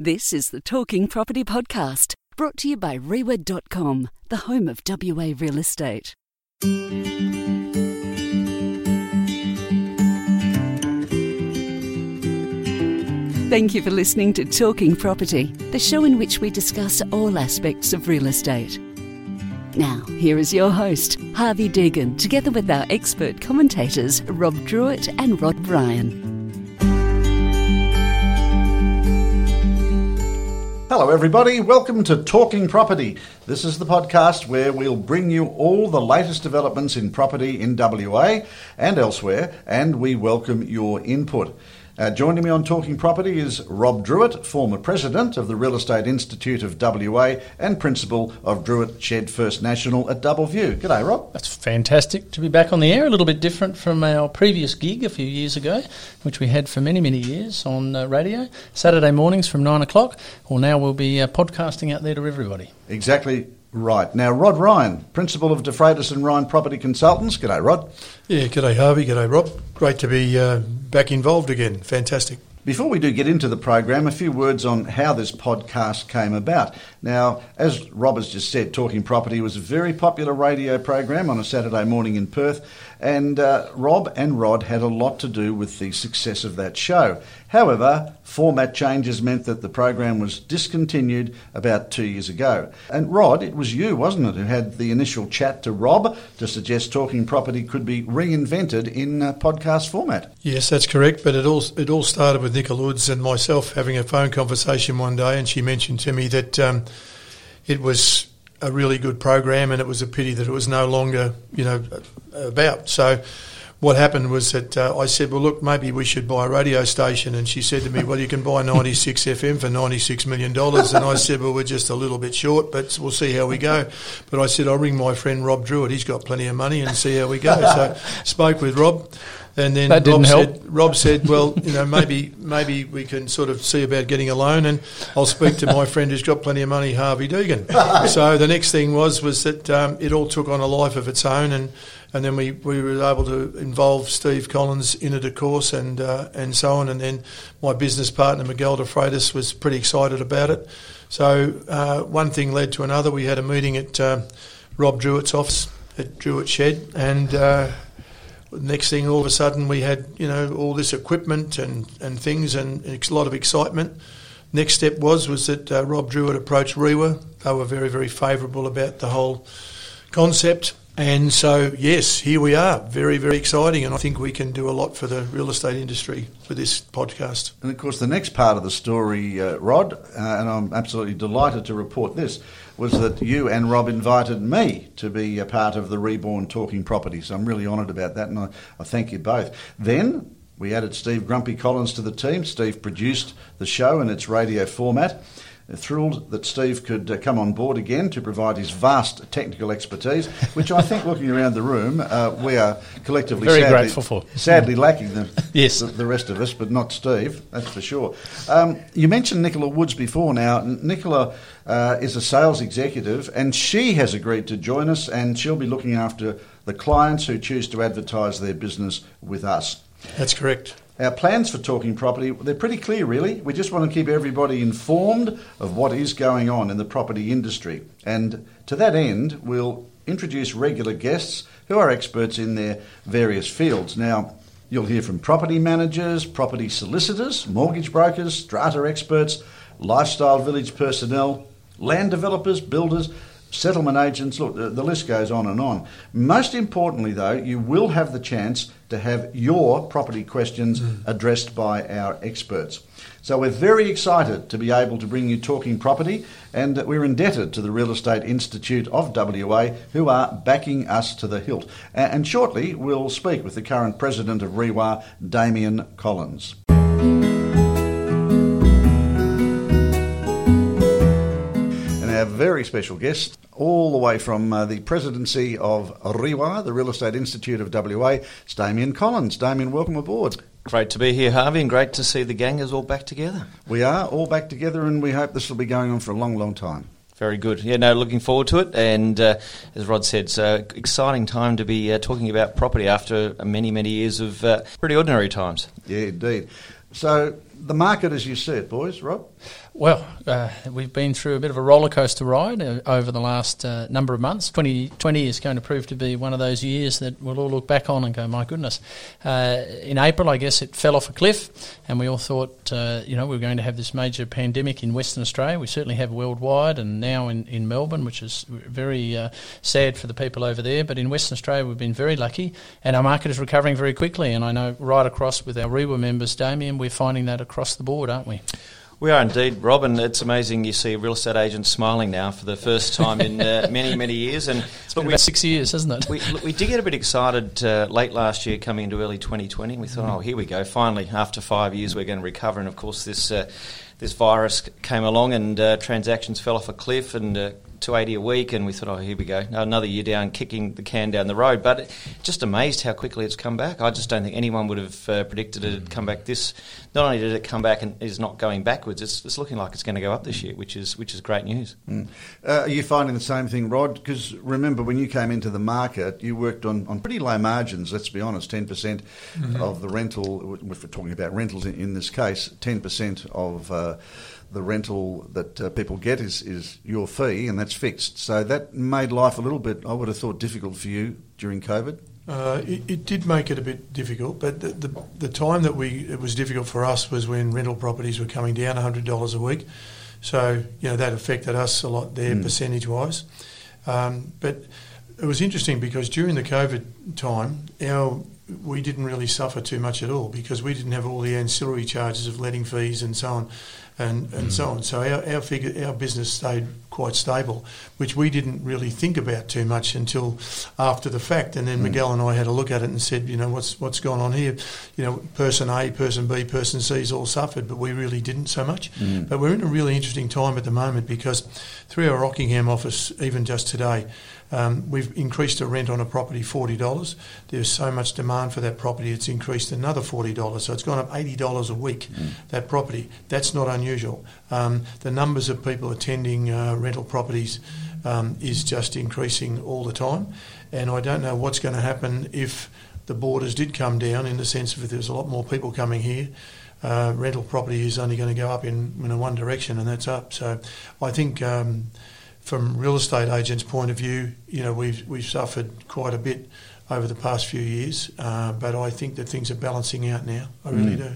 This is the Talking Property Podcast, brought to you by Rewa.com, the home of WA real estate. Thank you for listening to Talking Property, the show in which we discuss all aspects of real estate. Now, here is your host, Harvey Deegan, together with our expert commentators, Rob Druitt and Rod Ryan. Hello, everybody. Welcome to Talking Property. This is the podcast where we'll bring you all the latest developments in property in WA and elsewhere, and we welcome your input. Uh, joining me on Talking Property is Rob Druitt, former president of the Real Estate Institute of WA and principal of Druitt Shed First National at Double View. G'day, Rob. That's fantastic to be back on the air. A little bit different from our previous gig a few years ago, which we had for many, many years on uh, radio. Saturday mornings from nine o'clock. Well, now we'll be uh, podcasting out there to everybody. Exactly right. Now, Rod Ryan, principal of DeFreitas and Ryan Property Consultants. G'day, Rod. Yeah, g'day Harvey, g'day Rob. Great to be uh, back involved again. Fantastic. Before we do get into the program, a few words on how this podcast came about. Now, as Rob has just said, Talking Property was a very popular radio program on a Saturday morning in Perth, and uh, Rob and Rod had a lot to do with the success of that show. However, format changes meant that the program was discontinued about two years ago. And Rod, it was you, wasn't it, who had the initial chat to Rob to suggest Talking Property could be reinvented in uh, podcast format? Yes, that's correct. But it all it all started with Nicola Woods and myself having a phone conversation one day, and she mentioned to me that um, it was a really good program, and it was a pity that it was no longer, you know, about. So what happened was that uh, I said, well, look, maybe we should buy a radio station. And she said to me, well, you can buy 96 FM for $96 million. And I said, well, we're just a little bit short, but we'll see how we go. But I said, I'll ring my friend Rob Druitt. He's got plenty of money and see how we go. So spoke with Rob. And then That Rob didn't help. said, Rob said, well, you know, maybe maybe we can sort of see about getting a loan, and I'll speak to my friend who's got plenty of money, Harvey Deegan. so the next thing was was that um, it all took on a life of its own, and and then we, we were able to involve Steve Collins in it, of course, and uh, and so on. And then my business partner Miguel de Freitas was pretty excited about it. So uh, one thing led to another. We had a meeting at uh, Rob Druitt's office at Druitt Shed, and. Next thing, all of a sudden, we had you know all this equipment and, and things and a lot of excitement. Next step was was that uh, Rob Druitt approached Rewa. They were very very favourable about the whole concept, and so yes, here we are. Very very exciting, and I think we can do a lot for the real estate industry with this podcast. And of course, the next part of the story, uh, Rod, uh, and I'm absolutely delighted to report this, was that you and Rob invited me to be a part of the Reborn Talking Property. So I'm really honoured about that, and I, I thank you both. Then we added Steve Grumpy Collins to the team. Steve produced the show in its radio format. Thrilled that Steve could uh, come on board again to provide his vast technical expertise, which I think, looking around the room, uh, we are collectively Very sadly, grateful for. sadly lacking the, Yes. the, the rest of us, but not Steve, that's for sure. Um, you mentioned Nicola Woods before now. Nicola uh, is a sales executive, and she has agreed to join us, and she'll be looking after the clients who choose to advertise their business with us. That's correct. Our plans for talking property, they're pretty clear really. We just want to keep everybody informed of what is going on in the property industry. And to that end, we'll introduce regular guests who are experts in their various fields. Now, you'll hear from property managers, property solicitors, mortgage brokers, strata experts, lifestyle village personnel, land developers, builders, settlement agents. Look, the, the list goes on and on. Most importantly, though, you will have the chance to have your property questions hmm. addressed by our experts. So we're very excited to be able to bring you Talking Property, and we're indebted to the Real Estate Institute of WA, who are backing us to the hilt. And shortly, we'll speak with the current president of REWA, Damien Collins. Our very special guest, all the way from uh, the presidency of REWA, the Real Estate Institute of WA, it's Damien Collins. Damien, welcome aboard. Great to be here, Harvey, and great to see the gang is all back together. We are all back together, and we hope this will be going on for a long, long time. Very good. Yeah, no, looking forward to it. And uh, as Rod said, it's an exciting time to be uh, talking about property after many, many years of uh, pretty ordinary times. Yeah, indeed. So the market as you see it, boys, Rob? Well, uh, we've been through a bit of a roller coaster ride uh, over the last uh, number of months. 2020 is going to prove to be one of those years that we'll all look back on and go, my goodness. Uh, in April, I guess it fell off a cliff, and we all thought, uh, you know, we were going to have this major pandemic in Western Australia. We certainly have worldwide, and now in, in Melbourne, which is very uh, sad for the people over there. But in Western Australia, we've been very lucky, and our market is recovering very quickly. And I know right across with our REWA members, Damien, we're finding that across the board, aren't we? We are indeed, Robin. It's amazing you see a real estate agent smiling now for the first time in uh, many, many years. And it's been about six years, hasn't it? We, we did get a bit excited uh, late last year, coming into early 2020. We thought, mm. oh, here we go. Finally, after five years, we're going to recover. And of course, this uh, this virus came along, and uh, transactions fell off a cliff, and uh, 280 a week, and we thought, oh, here we go, another year down, kicking the can down the road. But just amazed how quickly it's come back. I just don't think anyone would have uh, predicted it'd come back this. Not only did it come back and is not going backwards, it's, it's looking like it's going to go up this year, which is which is great news. Mm. Uh, are you finding the same thing, Rod? Because remember, when you came into the market, you worked on, on pretty low margins. Let's be honest, 10% mm hmm of the rental. If we're talking about rentals in, in this case, 10% of uh, the rental that uh, people get is, is your fee, and that's fixed. So that made life a little bit, I would have thought, difficult for you during COVID. Uh, it, it, did make it a bit difficult, but the, the, the, time that we it was difficult for us was when rental properties were coming down $100 a week. So, you know, that affected us a lot there mm. percentage wise. Um, but it was interesting because during the COVID time, our we didn't really suffer too much at all because we didn't have all the ancillary charges of letting fees and so on and, and mm. so on. So our, our figure, our business stayed quite stable, which we didn't really think about too much until after the fact. And then mm. Miguel and I had a look at it and said, you know, what's what's going on here? You know, person A, person B, person C's all suffered, but we really didn't so much. Mm. But we're in a really interesting time at the moment because through our Rockingham office, even just today, um, we've increased the rent on a property $40. There's so much demand for that property, it's increased another $40. So it's gone up $80 a week, mm. that property. That's not unusual. Um, the numbers of people attending uh, rental properties um, is just increasing all the time. And I don't know what's going to happen if the borders did come down in the sense of if there's a lot more people coming here. Uh, rental property is only going to go up in, in one direction, and that's up. So I think um, from real estate agents' point of view, you know, we've we've suffered quite a bit over the past few years, uh, but I think that things are balancing out now. I really mm. do.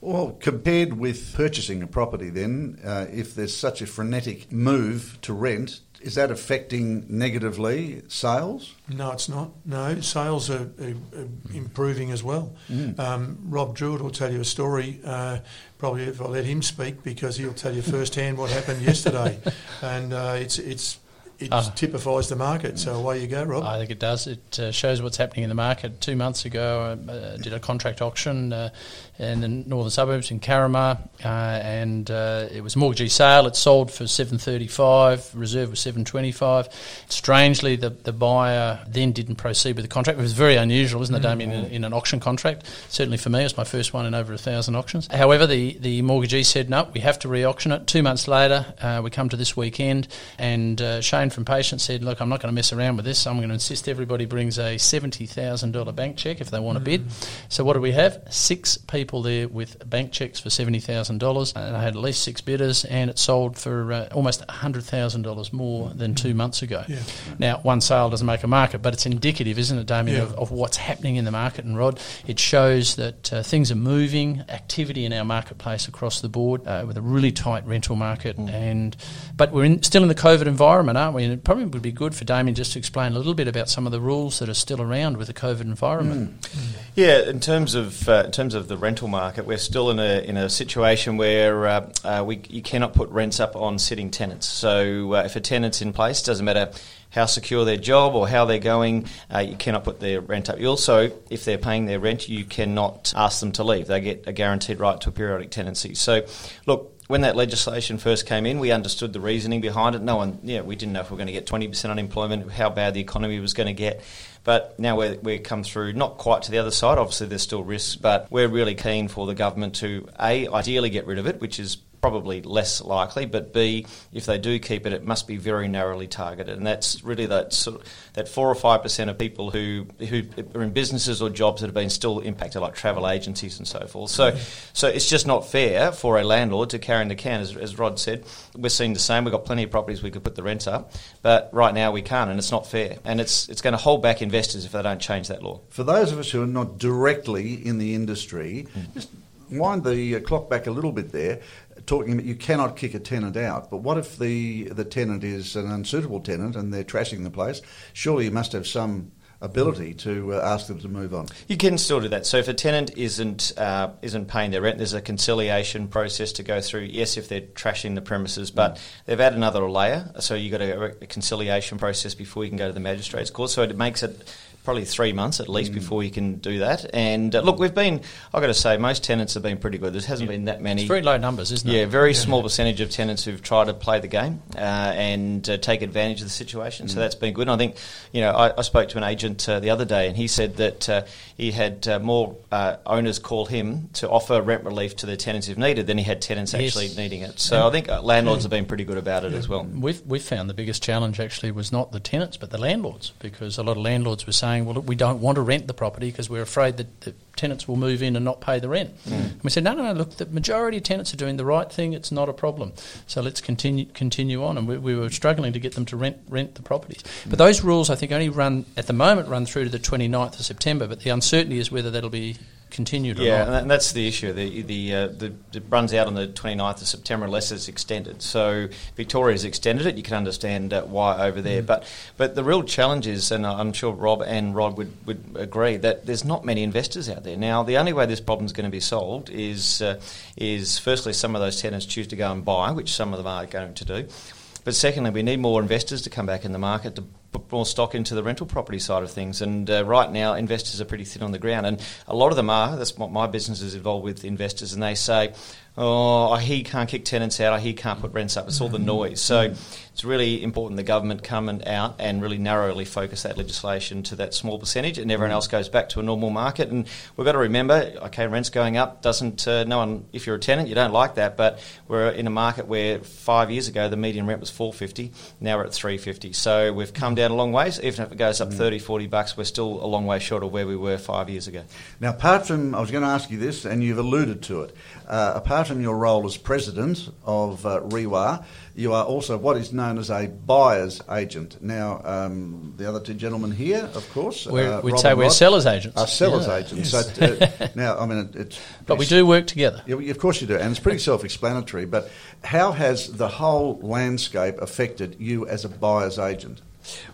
Well, compared with purchasing a property, then, uh, if there's such a frenetic move to rent, is that affecting negatively sales? No, it's not. No, sales are, are, are improving as well. Mm. Um, Rob Druitt will tell you a story. Uh, probably if I let him speak, because he'll tell you firsthand what happened yesterday, and uh, it's it's it uh, typifies the market. So away you go, Rob. I think it does. It uh, shows what's happening in the market. Two months ago, I uh, did a contract auction uh, in the northern suburbs in Carramar, uh, and uh, it was a mortgagee sale. It sold for seven thirty five. Reserve was seven twenty five. Strangely, the the buyer then didn't proceed with the contract. It was very unusual, isn't it, Damien, mm-hmm. in, in, an auction contract? Certainly for me, it was my first one in over a thousand auctions. However, the the mortgagee said no, we have to re-auction it. Two months later, we come to this weekend, and Shane from Patient said, Look, I'm not going to mess around with this. I'm going to insist everybody brings a $70,000 bank cheque if they want to bid. Mm. So, what do we have? Six people there with bank cheques for $70,000. And I had at least six bidders, and it sold for uh, almost $100,000 more than two months ago. Yeah. Now, one sale doesn't make a market, but it's indicative, isn't it, Damien, yeah. of, of, what's happening in the market. And, Rod, it shows that uh, things are moving, activity in our marketplace across the board uh, with a really tight rental market. Mm. and But we're in, still in the COVID environment, aren't we? And it probably would be good for Damien just to explain a little bit about some of the rules that are still around with the COVID environment. Mm. Yeah, in terms of uh, in terms of the rental market, we're still in a in a situation where uh, uh, we you cannot put rents up on sitting tenants. So uh, if a tenant's in place, doesn't matter how secure their job or how they're going, uh, you cannot put their rent up. You also, if they're paying their rent, you cannot ask them to leave. They get a guaranteed right to a periodic tenancy. So, look, when that legislation first came in, we understood the reasoning behind it. No one, yeah, we didn't know if we were going to get 20% unemployment, how bad the economy was going to get. But now we're, we come through not quite to the other side. Obviously, there's still risks, but we're really keen for the government to, A, ideally get rid of it, which is probably less likely. But B, if they do keep it, it must be very narrowly targeted, and that's really that sort of, that four or five percent of people who who are in businesses or jobs that have been still impacted, like travel agencies and so forth. So, so it's just not fair for a landlord to carry in the can. As, as Rod said, we're seeing the same. We've got plenty of properties we could put the rents up, but right now we can't, and it's not fair, and it's it's going to hold back investors if they don't change that law. For those of us who are not directly in the industry, just wind the uh, clock back a little bit there, talking about you cannot kick a tenant out. But what if the the tenant is an unsuitable tenant and they're trashing the place? Surely you must have some ability to uh, ask them to move on. You can still do that. So if a tenant isn't uh, isn't paying their rent, there's a conciliation process to go through. Yes, if they're trashing the premises, but they've added another layer. So you've got a, a conciliation process before you can go to the magistrates court. So it makes it probably three months at least mm. before you can do that. And uh, look, we've been, I've got to say, most tenants have been pretty good. There hasn't yeah. been that many. It's very low numbers, isn't it? Yeah, very yeah. small percentage of tenants who've tried to play the game uh, and uh, take advantage of the situation. Mm. So that's been good. And I think, you know, I, I spoke to an agent uh, the other day and he said that uh, he had uh, more owners call him to offer rent relief to their tenants if needed than he had tenants yes. actually needing it. So I think landlords have been pretty good about it as well. We've, we've found the biggest challenge actually was not the tenants but the landlords because a lot of landlords were saying, well, look, we don't want want to rent the property because we're afraid that the tenants will move in and not pay the rent. Mm. And we said, no, no, no, look, the majority of tenants are doing the right thing. It's not a problem. So let's continue continue on. And we, we were struggling to get them to rent rent the properties. Mm. But those rules, I think, only run at the moment run through to the 29th of September. But the uncertainty is whether that'll be continued yeah, and that's the issue. The, the, uh, the, it runs out on the 29th of September unless it's extended. So Victoria's extended it. You can understand uh, why over there. Mm. But but the real challenge is, and I'm sure Rob and Rod would, would agree, that there's not many investors out there. Now, the only way this problem is going to be solved is, uh, is firstly, some of those tenants choose to go and buy, which some of them are going to do. But secondly, we need more investors to come back in the market to put more stock into the rental property side of things. And uh, right now, investors are pretty thin on the ground. And a lot of them are. That's what my business is involved with investors. And they say, oh, you can't kick tenants out, you can't put rents up. It's all the mm-hmm. noise. So mm-hmm. it's really important the government come and out and really narrowly focus that legislation to that small percentage, and everyone mm-hmm. else goes back to a normal market. And we've got to remember, okay, rents going up doesn't. Uh, no one, if you're a tenant, you don't like that. But we're in a market where five years ago the median rent was four fifty. Now we're at three fifty. So we've come down a long ways. Even if it goes up 30, 40 bucks, we're still a long way short of where we were five years ago. Now, apart from, I was going to ask you this, and you've alluded to it. Uh, apart from your role as president of uh, REWA, you are also what is known as a buyer's agent. Now, um, the other two gentlemen here, of course, uh, we'd say we're sellers agents. Are sellers yeah. agents. Yes. So, uh, now, I mean, it, it's but we do work together. Yeah, of course you do, and it's pretty self-explanatory. But how has the whole landscape affected you as a buyer's agent?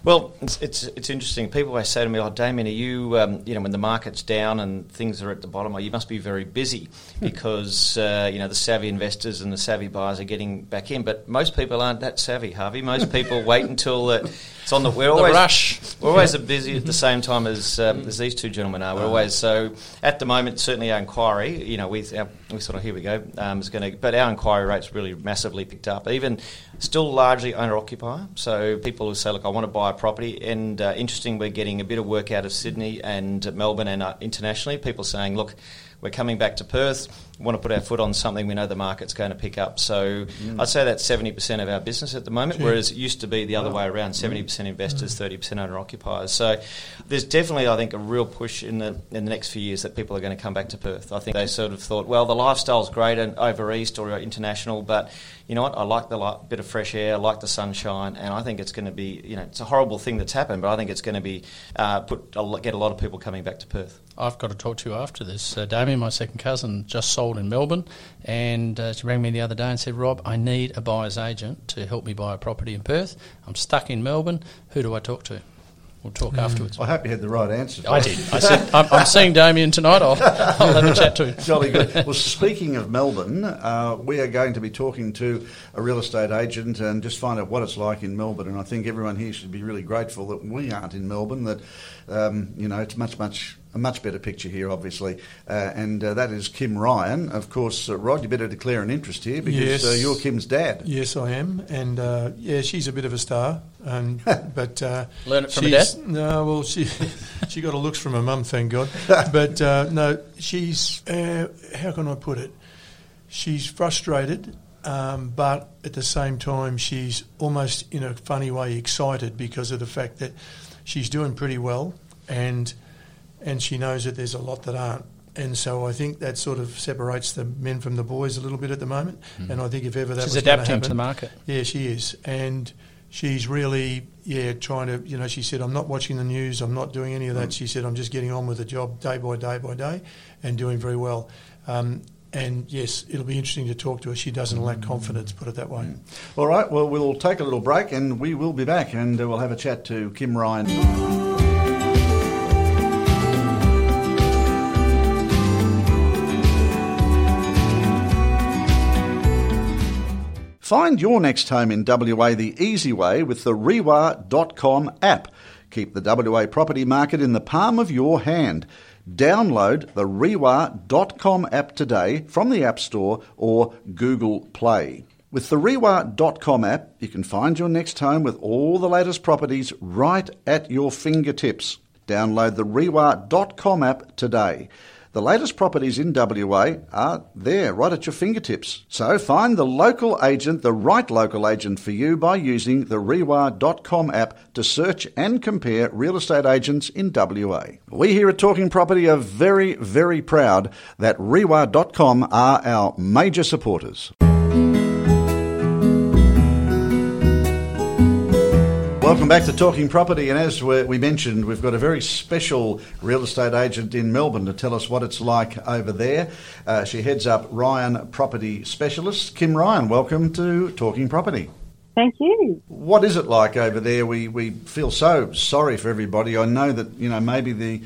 Well, it's, it's, it's interesting. People always say to me, "Oh, Damien, are you um, you know when the market's down and things are at the bottom, oh, you must be very busy because uh, you know the savvy investors and the savvy buyers are getting back in." But most people aren't that savvy, Harvey. Most people wait until uh, it's on the. We're always the rush. We're always busy at the same time as um, as these two gentlemen are. We're always so at the moment. Certainly, our inquiry, you know, we our, we sort of here we go um, is going to, but our inquiry rates really massively picked up. Even still largely owner occupier. So people who say, "Look, I want to buy a property," and uh, interesting, we're getting a bit of work out of Sydney and Melbourne and uh, internationally. People saying, "Look." We're coming back to Perth. We want to put our foot on something. We know the market's going to pick up. So mm. I'd say that's 70% of our business at the moment, whereas it used to be the other wow. way around 70% mm. investors, 30% mm. owner occupiers. So there's definitely, I think, a real push in the, in the next few years that people are going to come back to Perth. I think they sort of thought, well, the lifestyle's great and over east or international, but you know what? I like the light, bit of fresh air, I like the sunshine, and I think it's going to be, you know, it's a horrible thing that's happened, but I think it's going to be uh, put get a lot of people coming back to Perth. I've got to talk to you after this. Uh, Damien, my second cousin, just sold in Melbourne, and uh, she rang me the other day and said, "Rob, I need a buyer's agent to help me buy a property in Perth. I'm stuck in Melbourne. Who do I talk to?" We'll talk mm. afterwards. I hope you had the right answer. I did. I said, I'm, I'm, seeing Damien tonight. I'll, I'll have a chat to him. Jolly good. Well, speaking of Melbourne, uh, we are going to be talking to a real estate agent and just find out what it's like in Melbourne. And I think everyone here should be really grateful that we aren't in Melbourne, that, um, you know, it's much, much a much better picture here, obviously, uh, and uh, that is Kim Ryan. Of course, uh, Rod, you better declare an interest here because yes. Uh, you're Kim's dad. Yes, I am, and uh, yeah, she's a bit of a star, and but uh, learn it from her dad. No, well, she she got her looks from her mum, thank God. but no, she's how can I put it? She's frustrated um, but at the same time, she's almost in a funny way excited because of the fact that she's doing pretty well, and and she knows that there's a lot that aren't. And so I think that sort of separates the men from the boys a little bit at the moment. Mm. And I think if ever that she's was adapting happen, to the market. Yeah, she is, and she's really yeah trying to you know she said I'm not watching the news, I'm not doing any of that. Mm. She said I'm just getting on with the job day by day by day, and doing very well. Um, and yes, it'll be interesting to talk to her. She doesn't lack confidence, put it that way. All right, well, we'll take a little break and we will be back and uh, we'll have a chat to Kim Ryan. Find your next home in WA the easy way with the REWA.com app. Keep the WA property market in the palm of your hand. Download the REWA.com app today from the App Store or Google Play. With the REWA.com app, you can find your next home with all the latest properties right at your fingertips. Download the REWA.com app today. The latest properties in WA are there right at your fingertips. So find the local agent, the right local agent for you by using the REWA.com app to search and compare real estate agents in WA. We here at Talking Property are very, very proud that REWA.com are our major supporters. Welcome back to Talking Property, and as we mentioned, we've got a very special real estate agent in Melbourne to tell us what it's like over there. Uh, she heads up Ryan Property Specialists. Kim Ryan, welcome to Talking Property. Thank you. What is it like over there? We we feel so sorry for everybody. I know that you know maybe the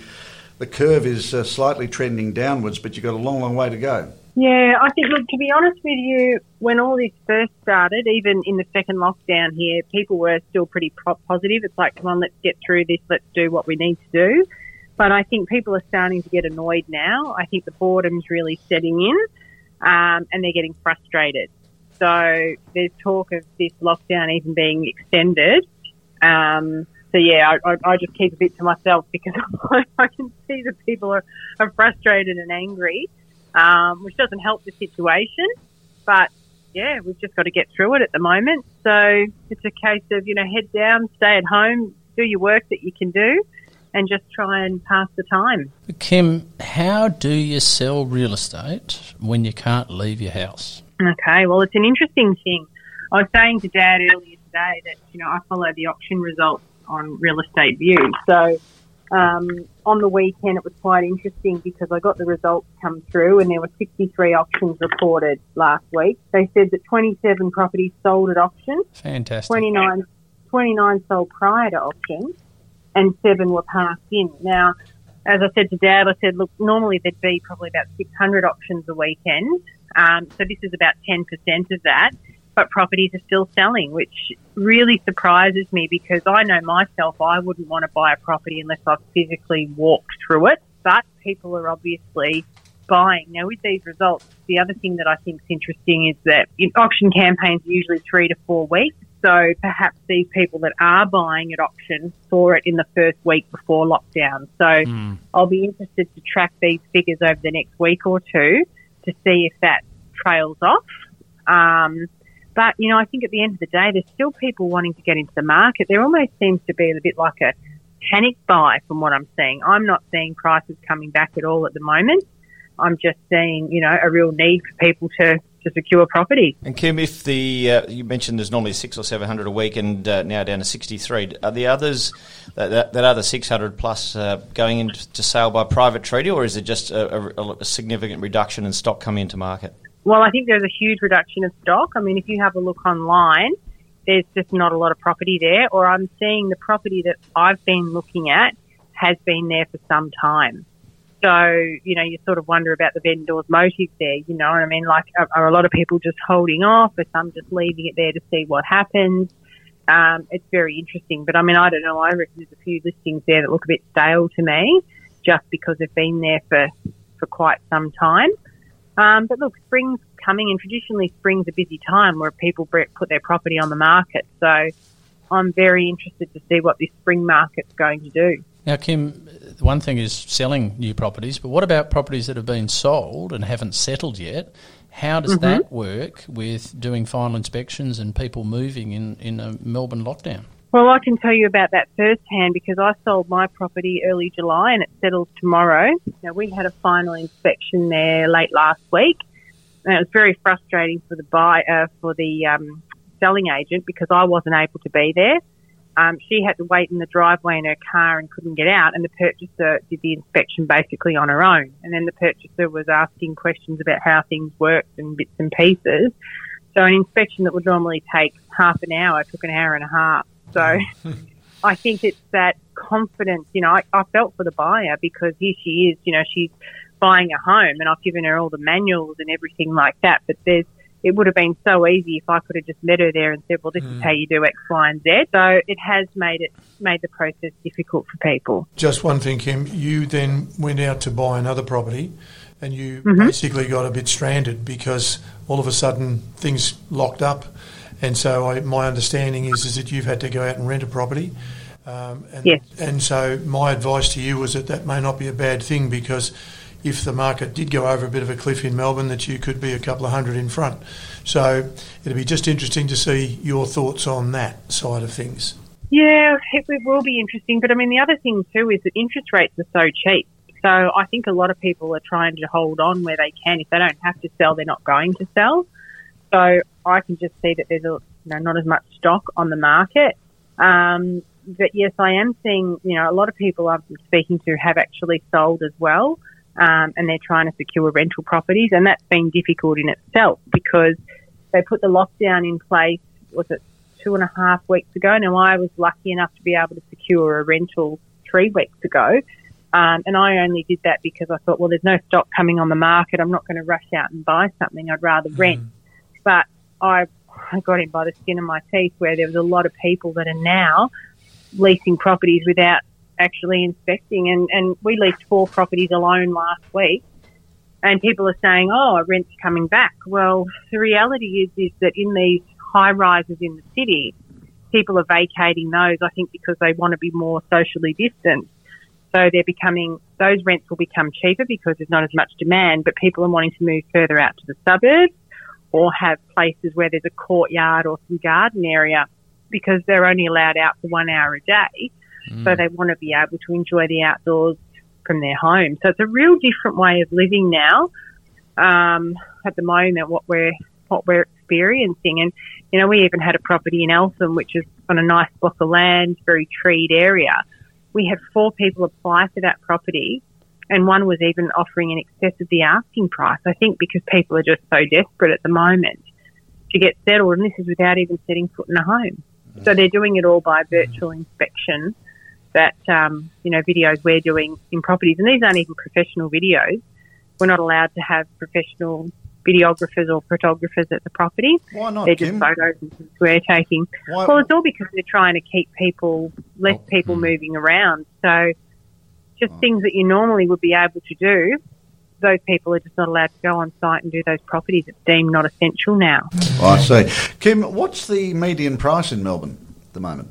the curve is uh, slightly trending downwards, but you've got a long, long way to go. Yeah, I think, look, to be honest with you, when all this first started, even in the second lockdown here, people were still pretty positive. It's like, come on, let's get through this, let's do what we need to do. But I think people are starting to get annoyed now. I think the boredom's really setting in um, and they're getting frustrated. So there's talk of this lockdown even being extended. Um, so yeah, I, I, just keep a bit to myself because I can see that people are, are frustrated and angry um, which doesn't help the situation. But yeah, we've just got to get through it at the moment. So it's a case of, you know, head down, stay at home, do your work that you can do, and just try and pass the time. Kim, how do you sell real estate when you can't leave your house? Okay, well, it's an interesting thing. I was saying to Dad earlier today that, you know, I follow the auction results on Real Estate View. So um, on the weekend, it was quite interesting because I got the results come through and there were 63 auctions reported last week. They said that 27 properties sold at auction. Fantastic. 29, 29 sold prior to auction and seven were passed in. Now, as I said to Dad, I said, look, normally there'd be probably about 600 auctions a weekend. Um, so this is about 10% of that but properties are still selling, which really surprises me because I know myself I wouldn't want to buy a property unless I've physically walked through it. But people are obviously buying. Now, with these results, the other thing that I think is interesting is that auction campaigns are usually three to four weeks. So perhaps these people that are buying at auction saw it in the first week before lockdown. So mm. I'll be interested to track these figures over the next week or two to see if that trails off. Um, but, you know, I think at the end of the day, there's still people wanting to get into the market. There almost seems to be a bit like a panic buy from what I'm seeing. I'm not seeing prices coming back at all at the moment. I'm just seeing, you know, a real need for people to, to secure property. And Kim, if the uh, you mentioned there's normally six or seven hundred a week, and uh, now down to sixty three, are the others that, that, that other six hundred plus uh, going into sale by private treaty, or is it just a, a, a significant reduction in stock coming into market? Well, I think there's a huge reduction of stock. I mean, if you have a look online, there's just not a lot of property there, or I'm seeing the property that I've been looking at has been there for some time. So, you know, you sort of wonder about the vendor's motive there, you know what I mean? Like, are, are a lot of people just holding off, or some just leaving it there to see what happens? Um, it's very interesting. But I mean, I don't know. I reckon there's a few listings there that look a bit stale to me just because they've been there for, for quite some time. Um, but look, spring's coming, and traditionally spring's a busy time where people put their property on the market. So I'm very interested to see what this spring market's going to do. Now, Kim, one thing is selling new properties, but what about properties that have been sold and haven't settled yet? How does that work with doing final inspections and people moving in, in a Melbourne lockdown? Well, I can tell you about that firsthand because I sold my property early July and it settles tomorrow. Now, we had a final inspection there late last week, and it was very frustrating for the buyer, for the um, selling agent because I wasn't able to be there. Um, she had to wait in the driveway in her car and couldn't get out, and the purchaser did the inspection basically on her own. And then the purchaser was asking questions about how things worked and bits and pieces. So an inspection that would normally take half an hour took an hour and a half. So I think it's that confidence. You know, I, I felt for the buyer because here she is. You know, she's buying a home, and I've given her all the manuals and everything like that. But there's it would have been so easy if I could have just met her there and said, "Well, this mm. is how you do X, Y, and Z." So it has made it made the process difficult for people. Just one thing, Kim. You then went out to buy another property, and you mm-hmm. basically got a bit stranded because all of a sudden things locked up, and so I, my understanding is is that you've had to go out and rent a property. Um, and, yes. and so my advice to you was that that may not be a bad thing because if the market did go over a bit of a cliff in Melbourne, that you could be a couple of hundred in front. So it'd be just interesting to see your thoughts on that side of things. Yeah, it, it will be interesting. But I mean, the other thing too is that interest rates are so cheap. So I think a lot of people are trying to hold on where they can. If they don't have to sell, they're not going to sell. So I can just see that there's a, you know, not as much stock on the market. Um, but yes, I am seeing, you know, a lot of people I'm speaking to have actually sold as well um, and they're trying to secure rental properties, and that's been difficult in itself because they put the lockdown in place. Was it two and a half weeks ago? Now I was lucky enough to be able to secure a rental three weeks ago. Um, and I only did that because I thought, well, there's no stock coming on the market. I'm not going to rush out and buy something. I'd rather mm. rent. But I, got in by the skin of my teeth where there was a lot of people that are now leasing properties without actually inspecting. And, and we leased four properties alone last week. And people are saying, oh, rent's coming back. Well, the reality is, is that in these high rises in the city, people are vacating those, I think, because they want to be more socially distant. So they're becoming, those rents will become cheaper because there's not as much demand, but people are wanting to move further out to the suburbs or have places where there's a courtyard or some garden area because they're only allowed out for one hour a day. Mm. So they want to be able to enjoy the outdoors from their home. So it's a real different way of living now. Um, at the moment, what we're what we're experiencing, and you know, we even had a property in Eltham, which is on a nice block of land, very treed area. We had four people apply for that property, and one was even offering in excess of the asking price. I think because people are just so desperate at the moment to get settled, and this is without even setting foot in a home. So they're doing it all by virtual inspection that um, you know videos we're doing in properties, and these aren't even professional videos. We're not allowed to have professional videographers or photographers at the property. Why not? They're Kim? just photos we're taking. Why- Well, it's all because they're trying to keep people, less Oh, people hmm. moving around. So, just Oh. things that you normally would be able to do. Those people are just not allowed to go on site and do those properties. It's deemed not essential now. Oh, I see. Kim, what's the median price in Melbourne at the moment?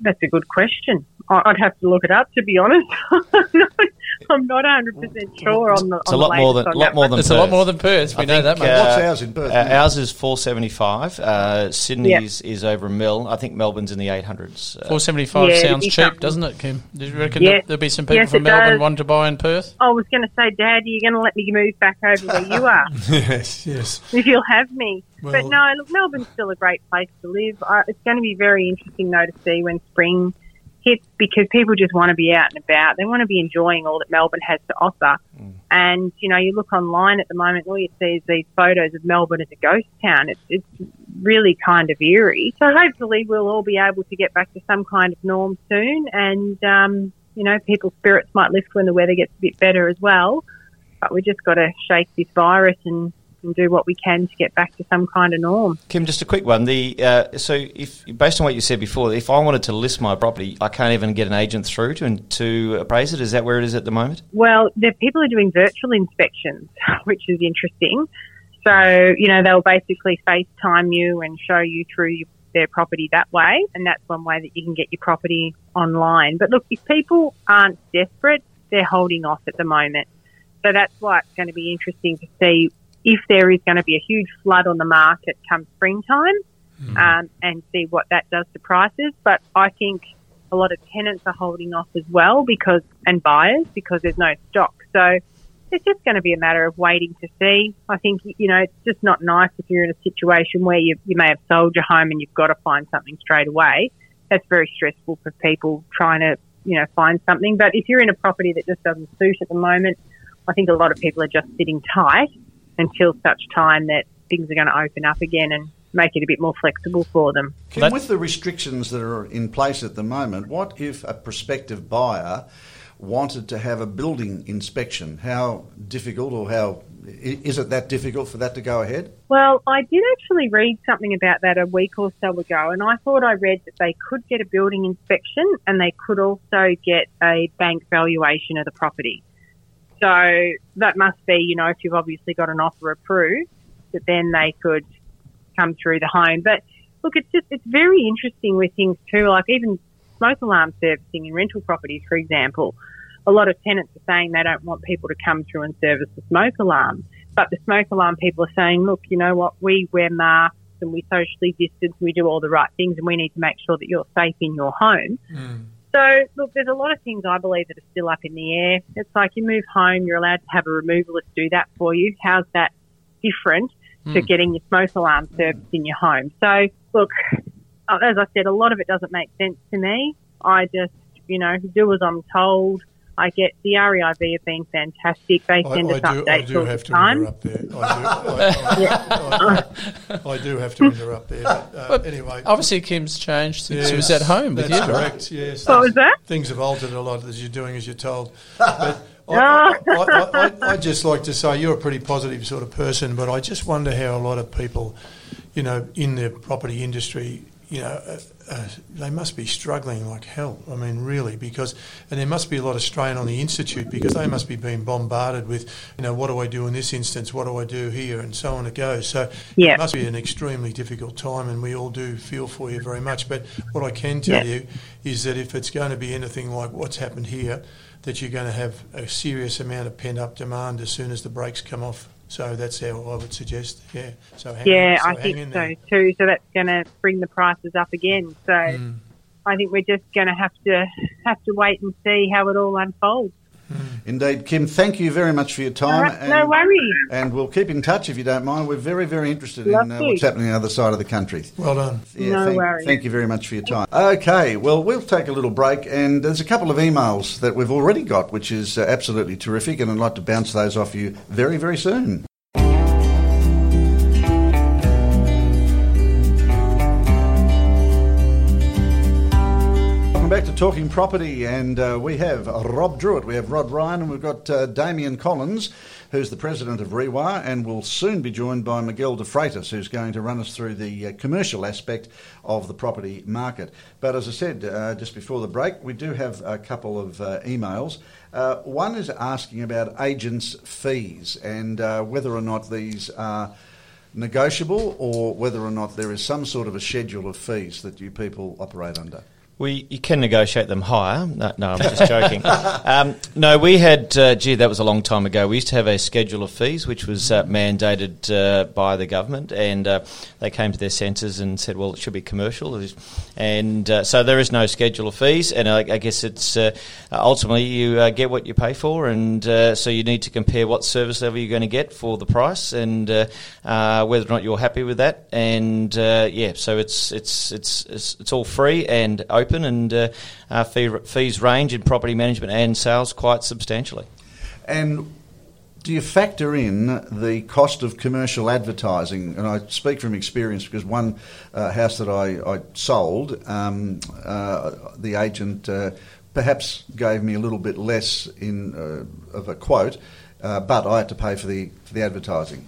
That's a good question. I'd have to look it up to be honest. I'm not 100 percent sure on the. It's on a lot the more than on lot more than It's a lot Perth. more than Perth. We I know think, that much. uh, What's ours in Perth? Uh, ours is four seventy five. Uh, Sydney's Yeah. is over a mil. I think Melbourne's in the eight hundreds. Uh, Four seventy five Yeah, sounds cheap, something. doesn't it, Kim? Do you reckon Yes. there'll be some people Yes, from Melbourne does. wanting to buy in Perth? I was going to say, Dad, are you going to let me move back over where you are yes, yes. if you'll have me? Well- but no, look, Melbourne's still a great place to live. Uh, it's going to be very interesting though to see when spring hits because people just want to be out and about. They want to be enjoying all that Melbourne has to offer. And you know, you look online at the moment, all you see is these photos of Melbourne as a ghost town. It's it's really kind of eerie. So hopefully, we'll all be able to get back to some kind of norm soon, and um, you know, people's spirits might lift when the weather gets a bit better as well. But we just got to shake this virus and, and do what we can to get back to some kind of norm. Kim, just a quick one. The uh, so if based on what you said before, if I wanted to list my property, I can't even get an agent through to to appraise it. Is that where it is at the moment? Well, the people are doing virtual inspections, which is interesting. So, you know, they'll basically FaceTime you and show you through your, their property that way. And that's one way that you can get your property online. But look, if people aren't desperate, they're holding off at the moment. So that's why it's going to be interesting to see if there is going to be a huge flood on the market come springtime um, and see what that does to prices. But I think a lot of tenants are holding off as well because and buyers because there's no stock. So it's just going to be a matter of waiting to see. I think you know it's just not nice if you're in a situation where you you may have sold your home and you've got to find something straight away. That's very stressful for people trying to you know find something. But if you're in a property that just doesn't suit at the moment, I think a lot of people are just sitting tight until such time that things are going to open up again and make it a bit more flexible for them. Kim, with the restrictions that are in place at the moment, what if a prospective buyer wanted to have a building inspection? How difficult or how is it that difficult for that to go ahead? Well, I did actually read something about that a week or so ago, and I thought I read that they could get a building inspection and they could also get a bank valuation of the property. So that must be, you know, if you've obviously got an offer approved, that then they could come through the home. But look, it's just, it's very interesting with things too, like even smoke alarm servicing in rental properties, for example. A lot of tenants are saying they don't want people to come through and service the smoke alarm. But the smoke alarm people are saying, look, you know what, we wear masks and we socially distance, we do all the right things and we need to make sure that you're safe in your home. Mm. So, look, there's a lot of things I believe that are still up in the air. It's like you move home, you're allowed to have a removalist do that for you. How's that different to getting your smoke alarm serviced in your home? So, look, uh, as I said, a lot of it doesn't make sense to me. I just, you know, do as I'm told. I get the REIV have been fantastic. They send I us do, I updates do all have the to time. interrupt there. I do, I, I, I do have to interrupt there. But, uh, But anyway, Obviously, Kim's changed since she was at home with you. Correct. Yes. What was that? Things have altered a lot as you're doing as you're told. But I, I, I, I, I just like to say you're a pretty positive sort of person, but I just wonder how a lot of people, you know, in the property industry, you know, uh, they must be struggling like hell. I mean, really, because and there must be a lot of strain on the institute because they must be being bombarded with, you know, what do I do in this instance? What do I do here? And so on it goes. So Yeah. it must be an extremely difficult time, and we all do feel for you very much. But what I can tell Yeah. you is that if it's going to be anything like what's happened here, that you're going to have a serious amount of pent up demand as soon as the brakes come off. So that's how I would suggest. Yeah. So hang Yeah, so I think so too. So that's going to bring the prices up again. So Mm. I think we're just going to have to have to wait and see how it all unfolds. Indeed, Kim, thank you very much for your time. Alright, no worries. And we'll keep in touch if you don't mind. We're very, very interested Love in uh, what's happening on the other side of the country. Well done. No thank, worries. Thank you very much for your time. Okay, well, we'll take a little break, and there's a couple of emails that we've already got, which is uh, absolutely terrific, and I'd like to bounce those off you very, very soon. Back to Talking Property, and uh, we have Rob Druitt, we have Rod Ryan, and we've got uh, Damien Collins, who's the president of REWA, and we'll soon be joined by Miguel de Freitas, who's going to run us through the uh, commercial aspect of the property market. But as I said uh, just before the break, we do have a couple of uh, emails. Uh, one is asking about agents' fees and whether or not these are negotiable or whether or not there is some sort of a schedule of fees that you people operate under. We you can negotiate them higher. No, no I'm just joking. um, no, we had. Uh, gee, that was a long time ago. We used to have a schedule of fees, which was uh, mandated uh, by the government, and uh, they came to their senses and said, "Well, it should be commercial." And uh, so there is no schedule of fees, and I, I guess it's uh, ultimately you uh, get what you pay for, and uh, so you need to compare what service level you're going to get for the price, and uh, uh, whether or not you're happy with that. And uh, yeah, so it's it's it's it's, it's all free and open, and uh, uh, fee, fees range in property management and sales quite substantially. And do you factor in the cost of commercial advertising? And I speak from experience because one uh, house that I, I sold, um, uh, the agent uh, perhaps gave me a little bit less in uh, of a quote, uh, but I had to pay for the for the advertising.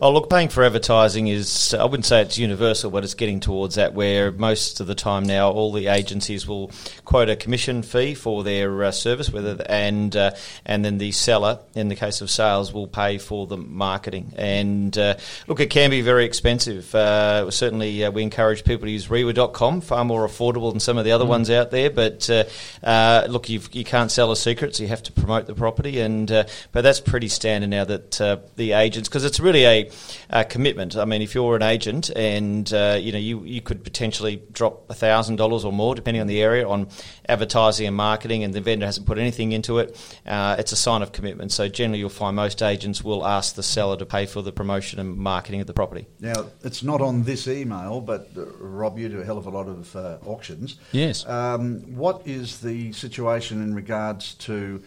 Oh, look, paying for advertising is, I wouldn't say it's universal, but it's getting towards that where most of the time now all the agencies will quote a commission fee for their uh, service, whether and uh, and then the seller, in the case of sales, will pay for the marketing. And uh, look, it can be very expensive. Uh, certainly, uh, we encourage people to use rewa.com, far more affordable than some of the other mm. ones out there. But uh, look, you've, you can not sell a secret, so you have to promote the property. And but that's pretty standard now that the agents, because it's really a, a, commitment. I mean, if you're an agent and you know you you could potentially drop thousand dollars or more, depending on the area, on advertising and marketing, and the vendor hasn't put anything into it, uh, it's a sign of commitment. So generally, you'll find most agents will ask the seller to pay for the promotion and marketing of the property. Now, it's not on this email, but uh, Rob, you do a hell of a lot of uh, auctions. Yes. Um, what is the situation in regards to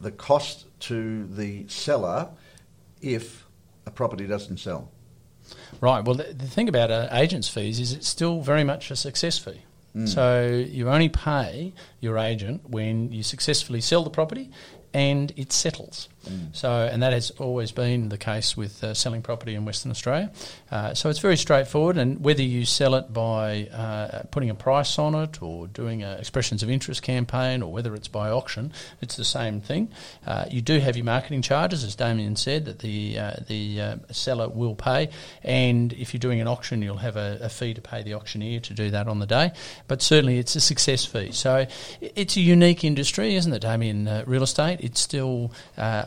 the cost to the seller if a property doesn't sell? Right. Well, the, the thing about uh, agents' fees is it's still very much a success fee. Mm. So you only pay your agent when you successfully sell the property and it settles. Mm. So, and that has always been the case with uh, selling property in Western Australia. Uh, so it's very straightforward, and whether you sell it by uh, putting a price on it, or doing an expressions of interest campaign, or whether it's by auction, it's the same thing. Uh, you do have your marketing charges, as Damien said, that the uh, the uh, seller will pay, and if you're doing an auction, you'll have a, a, fee to pay the auctioneer to do that on the day. But certainly, it's a success fee. So it's a unique industry, isn't it, Damien? real estate. It's still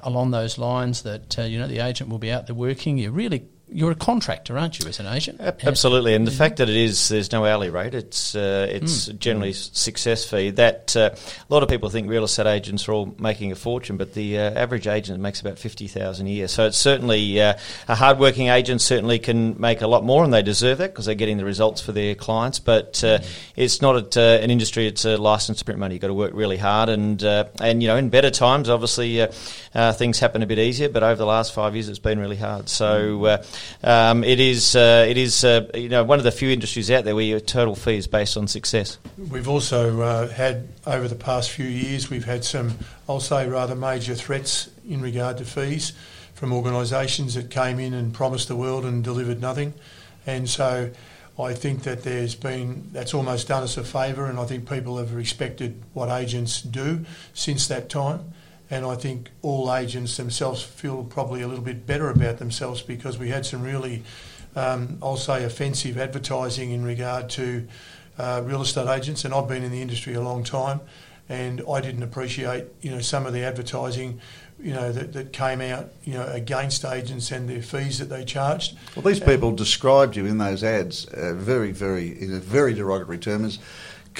along those lines that uh, you know the agent will be out there working. You really you're a contractor, aren't you, as an agent? Absolutely, and the fact that it is there's no hourly rate. It's uh, it's mm. generally success fee. That uh, a lot of people think real estate agents are all making a fortune, but the uh, average agent makes about fifty thousand a year. So it's certainly uh, a hardworking agent certainly can make a lot more, and they deserve that because they're getting the results for their clients. But mm. it's not a, uh, an industry; it's a license to print money. You've got to work really hard, and and you know in better times, obviously things happen a bit easier. But over the last five years, it's been really hard. So. Um, it is uh, it is uh, you know one of the few industries out there where your total fee is based on success. We've also uh, had over the past few years we've had some I'll say rather major threats in regard to fees from organisations that came in and promised the world and delivered nothing, and so. I think that there's been that's almost done us a favour, and I think people have respected what agents do since that time and I think all agents themselves feel probably a little bit better about themselves because we had some really, um, I'll say, offensive advertising in regard to uh, real estate agents, and I've been in the industry a long time, and I didn't appreciate, you know, some of the advertising. You know that, that came out, you know, against agents and their fees that they charged. Well, these people described you in those ads uh, very, very in a very derogatory term as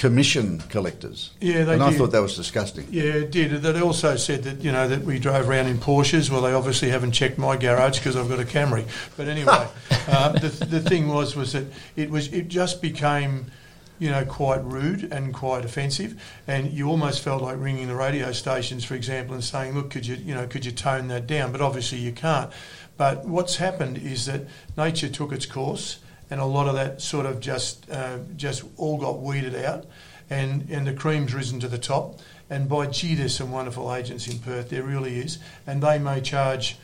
commission collectors. Yeah, they and did. I thought that was disgusting. Yeah, it did. They also said that you know that we drove around in Porsches. Well, they obviously haven't checked my garage because I've got a Camry. But anyway, uh, the, the thing was was that it was it just became you know, quite rude and quite offensive. And you almost felt like ringing the radio stations, for example, and saying, "Look, could you, you know, could you tone that down?" But obviously you can't. But what's happened is that nature took its course and a lot of that sort of just uh, just all got weeded out, and and the cream's risen to the top. And by gee, there's some wonderful agents in Perth. There really is, and they may charge,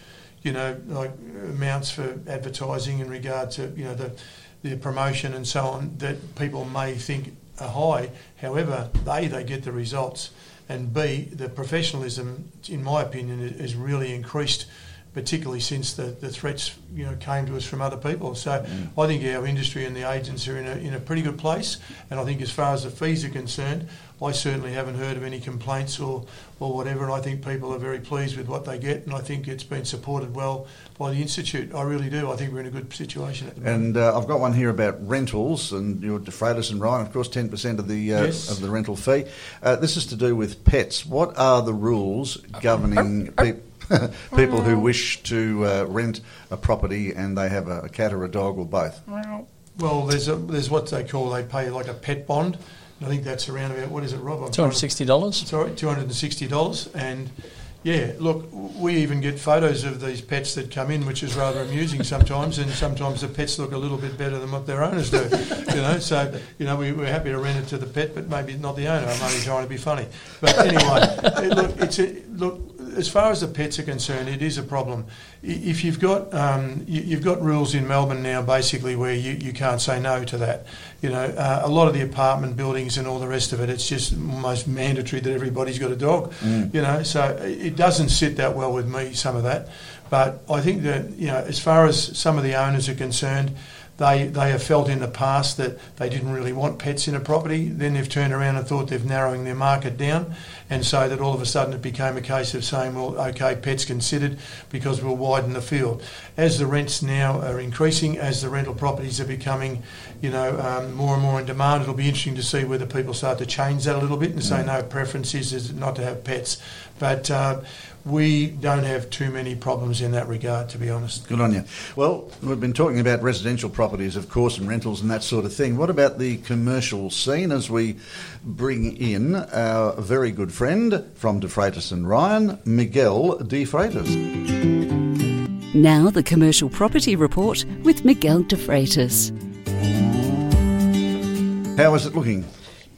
you know, like amounts for advertising in regard to you know the the promotion and so on that people may think are high. However, a they get the results, and b the professionalism, in my opinion, is really increased particularly since the, the threats you know came to us from other people. So mm. I think our industry and the agents are in a, in a pretty good place. And I think as far as the fees are concerned, I certainly haven't heard of any complaints or, or whatever. And I think people are very pleased with what they get. And I think it's been supported well by the Institute. I really do. I think we're in a good situation at the moment. And uh, I've got one here about rentals and your De Freitas and Ryan, of course, 10% of the, uh, yes. of the rental fee. Uh, this is to do with pets. What are the rules governing people? people who wish to uh, rent a property and they have a, a, cat or a dog or both? Well, there's a, there's what they call they pay like a pet bond. I think that's around about what is it, Rob? Two hundred sixty dollars. Sorry, two hundred and sixty dollars, and yeah, look, we even get photos of these pets that come in, which is rather amusing sometimes, and sometimes the pets look a little bit better than what their owners do. You know, so you know we, are happy to rent it to the pet, but maybe not the owner. I'm only trying to be funny. But anyway, it, look, it's a, look as far as the pets are concerned, it is a problem. If you've got um, you, have got rules in Melbourne now, basically where you, you can't say no to that. You know, uh, a lot of the apartment buildings and all the rest of it, it's just almost mandatory that everybody's got a dog. Mm. You know, so it doesn't sit that well with me. Some of that, but I think that you know, as far as some of the owners are concerned they, they have felt in the past that they didn't really want pets in a property. Then they've turned around and thought they've narrowing their market down, and so that all of a sudden it became a case of saying, well, okay, pets considered because we'll widen the field. As the rents now are increasing, as the rental properties are becoming, you know, um, more and more in demand, it'll be interesting to see whether people start to change that a little bit and say, mm. no, preference is, is not to have pets. But uh, we don't have too many problems in that regard, to be honest. Good on you. Well, we've been talking about residential properties, of course, and rentals and that sort of thing. What about the commercial scene as we bring in our very good friend from De Freitas and Ryan, Miguel De Freitas? Now, the commercial property report with Miguel De Freitas. How is it looking?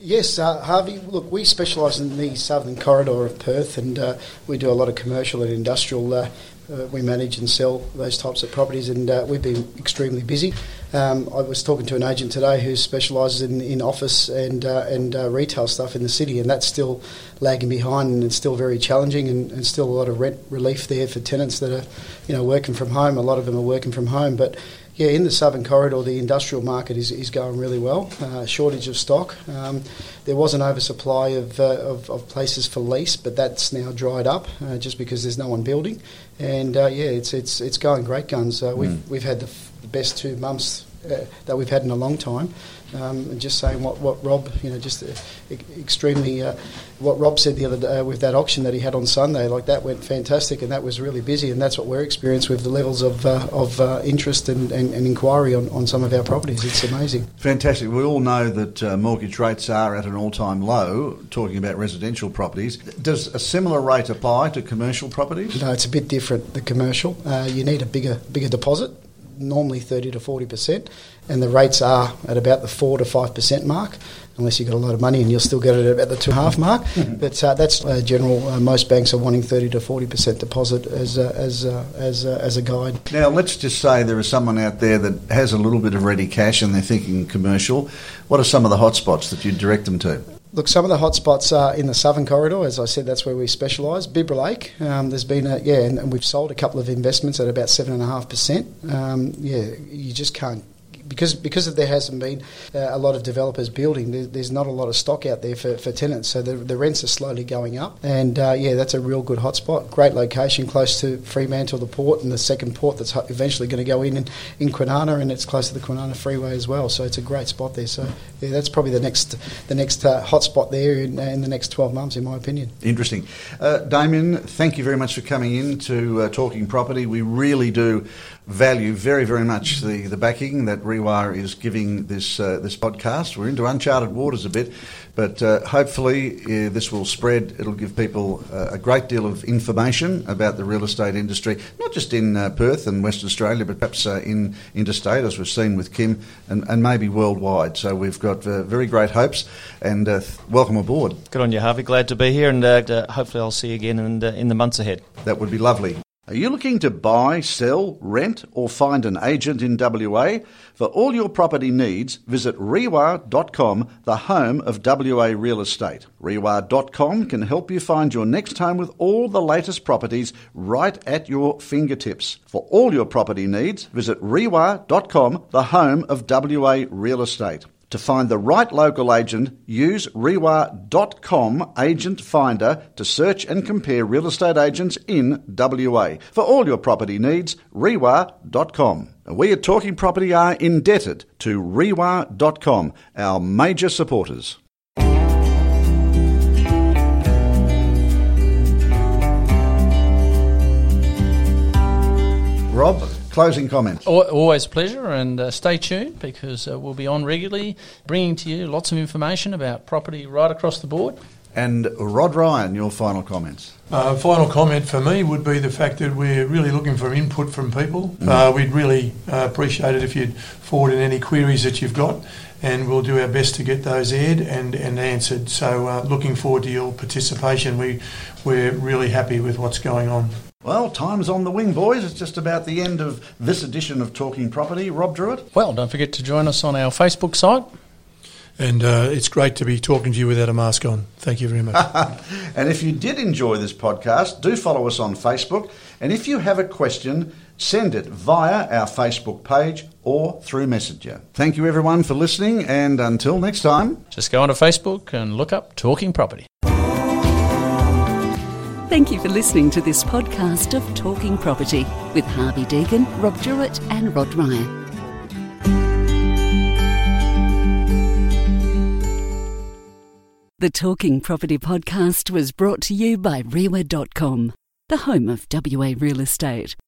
Yes, uh, Harvey. Look, we specialise in the southern corridor of Perth, and uh, we do a lot of commercial and industrial. Uh, uh we manage and sell those types of properties, and uh, we've been extremely busy. Um, I was talking to an agent today who specialises in, in office and uh, and retail stuff in the city, and that's still lagging behind, and it's still very challenging, and, and still a lot of rent relief there for tenants that are, you know, working from home. A lot of them are working from home, but yeah, in the southern corridor, the industrial market is, is going really well. Uh, shortage of stock. Um, there was an oversupply of, uh, of, of, places for lease, but that's now dried up uh, just because there's no one building. And uh, yeah, it's it's it's going great guns. Uh, we've mm. we've had the, f- the best two months uh, that we've had in a long time. Um, and just saying what, what Rob, you know, just uh, extremely, uh, what Rob said the other day with that auction that he had on Sunday, like that went fantastic and that was really busy, and that's what we're experiencing with the levels of, uh, of uh, interest and, and, and, inquiry on, on some of our properties. It's amazing. Fantastic. We all know that uh, mortgage rates are at an all time low, talking about residential properties. Does a similar rate apply to commercial properties? No, it's a bit different, the commercial. Uh, you need a bigger, bigger deposit normally 30 to 40%, and the rates are at about the 4 to 5% mark, unless you've got a lot of money and you'll still get it at about the 2.5 mark. but uh, that's uh, general. Uh, most banks are wanting 30 to 40% deposit as, as, as, as a guide. Now, let's just say there is someone out there that has a little bit of ready cash and they're thinking commercial. What are some of the hotspots that you'd direct them to? Look, some of the hotspots are in the southern corridor. As I said, that's where we specialise. Bibra Lake, um, there's been a yeah, and, and, we've sold a couple of investments at about seven and a half percent. Um, yeah, you just can't because because there hasn't been uh, a lot of developers building, there, there's not a lot of stock out there for, for tenants. So the, the rents are slowly going up. And uh, yeah, that's a real good hotspot. Great location, close to Fremantle, the port, and the second port that's eventually going to go in, in in and it's close to the Kwinana Freeway as well. So it's a great spot there. So yeah, that's probably the next the next uh, hotspot there in, in, the next 12 months, in my opinion. Interesting. Uh, Damien, thank you very much for coming in to uh, Talking Property. We really do value very, very much the, the backing that REWA is giving this uh, this podcast. We're into uncharted waters a bit, but uh, hopefully uh, this will spread. It'll give people uh, a great deal of information about the real estate industry, not just in uh, Perth and Western Australia, but perhaps uh, in interstate, as we've seen with Kim, and, and maybe worldwide. So we've got very great hopes, and welcome aboard. Good on you, Harvey. Glad to be here, and hopefully I'll see you again in, in the months ahead. That would be lovely. Are you looking to buy, sell, rent, or find an agent in WA? For all your property needs, visit REWA.com, the home of WA real estate. REWA.com can help you find your next home with all the latest properties right at your fingertips. For all your property needs, visit REWA.com, the home of WA real estate. To find the right local agent, use REWA.com Agent Finder to search and compare real estate agents in WA. For all your property needs, REWA.com. We at Talking Property are indebted to Rewire.com, our major supporters. Rob, closing comments. Always a pleasure, and uh, stay tuned because uh, we'll be on regularly, bringing to you lots of information about property right across the board. And Rod Ryan, your final comments. Uh, final comment for me would be the fact that we're really looking for input from people. Mm. Uh, we'd really uh, appreciate it if you'd forward in any queries that you've got. and we'll do our best to get those aired and, and answered. So, uh, looking forward to your participation. We, we're really happy with what's going on. Well, time's on the wing, boys. It's just about the end of this edition of Talking Property. Rob Druitt. Well, don't forget to join us on our Facebook site. And uh, it's great to be talking to you without a mask on. Thank you very much. and if you did enjoy this podcast, do follow us on Facebook. And if you have a question, send it via our Facebook page or through Messenger. Thank you, everyone, for listening. And until next time, just go onto Facebook and look up Talking Property. Thank you for listening to this podcast of Talking Property with Harvey Deegan, Rob Druitt, and Rod Ryan. The Talking Property podcast was brought to you by REWA.com, the home of WA real estate.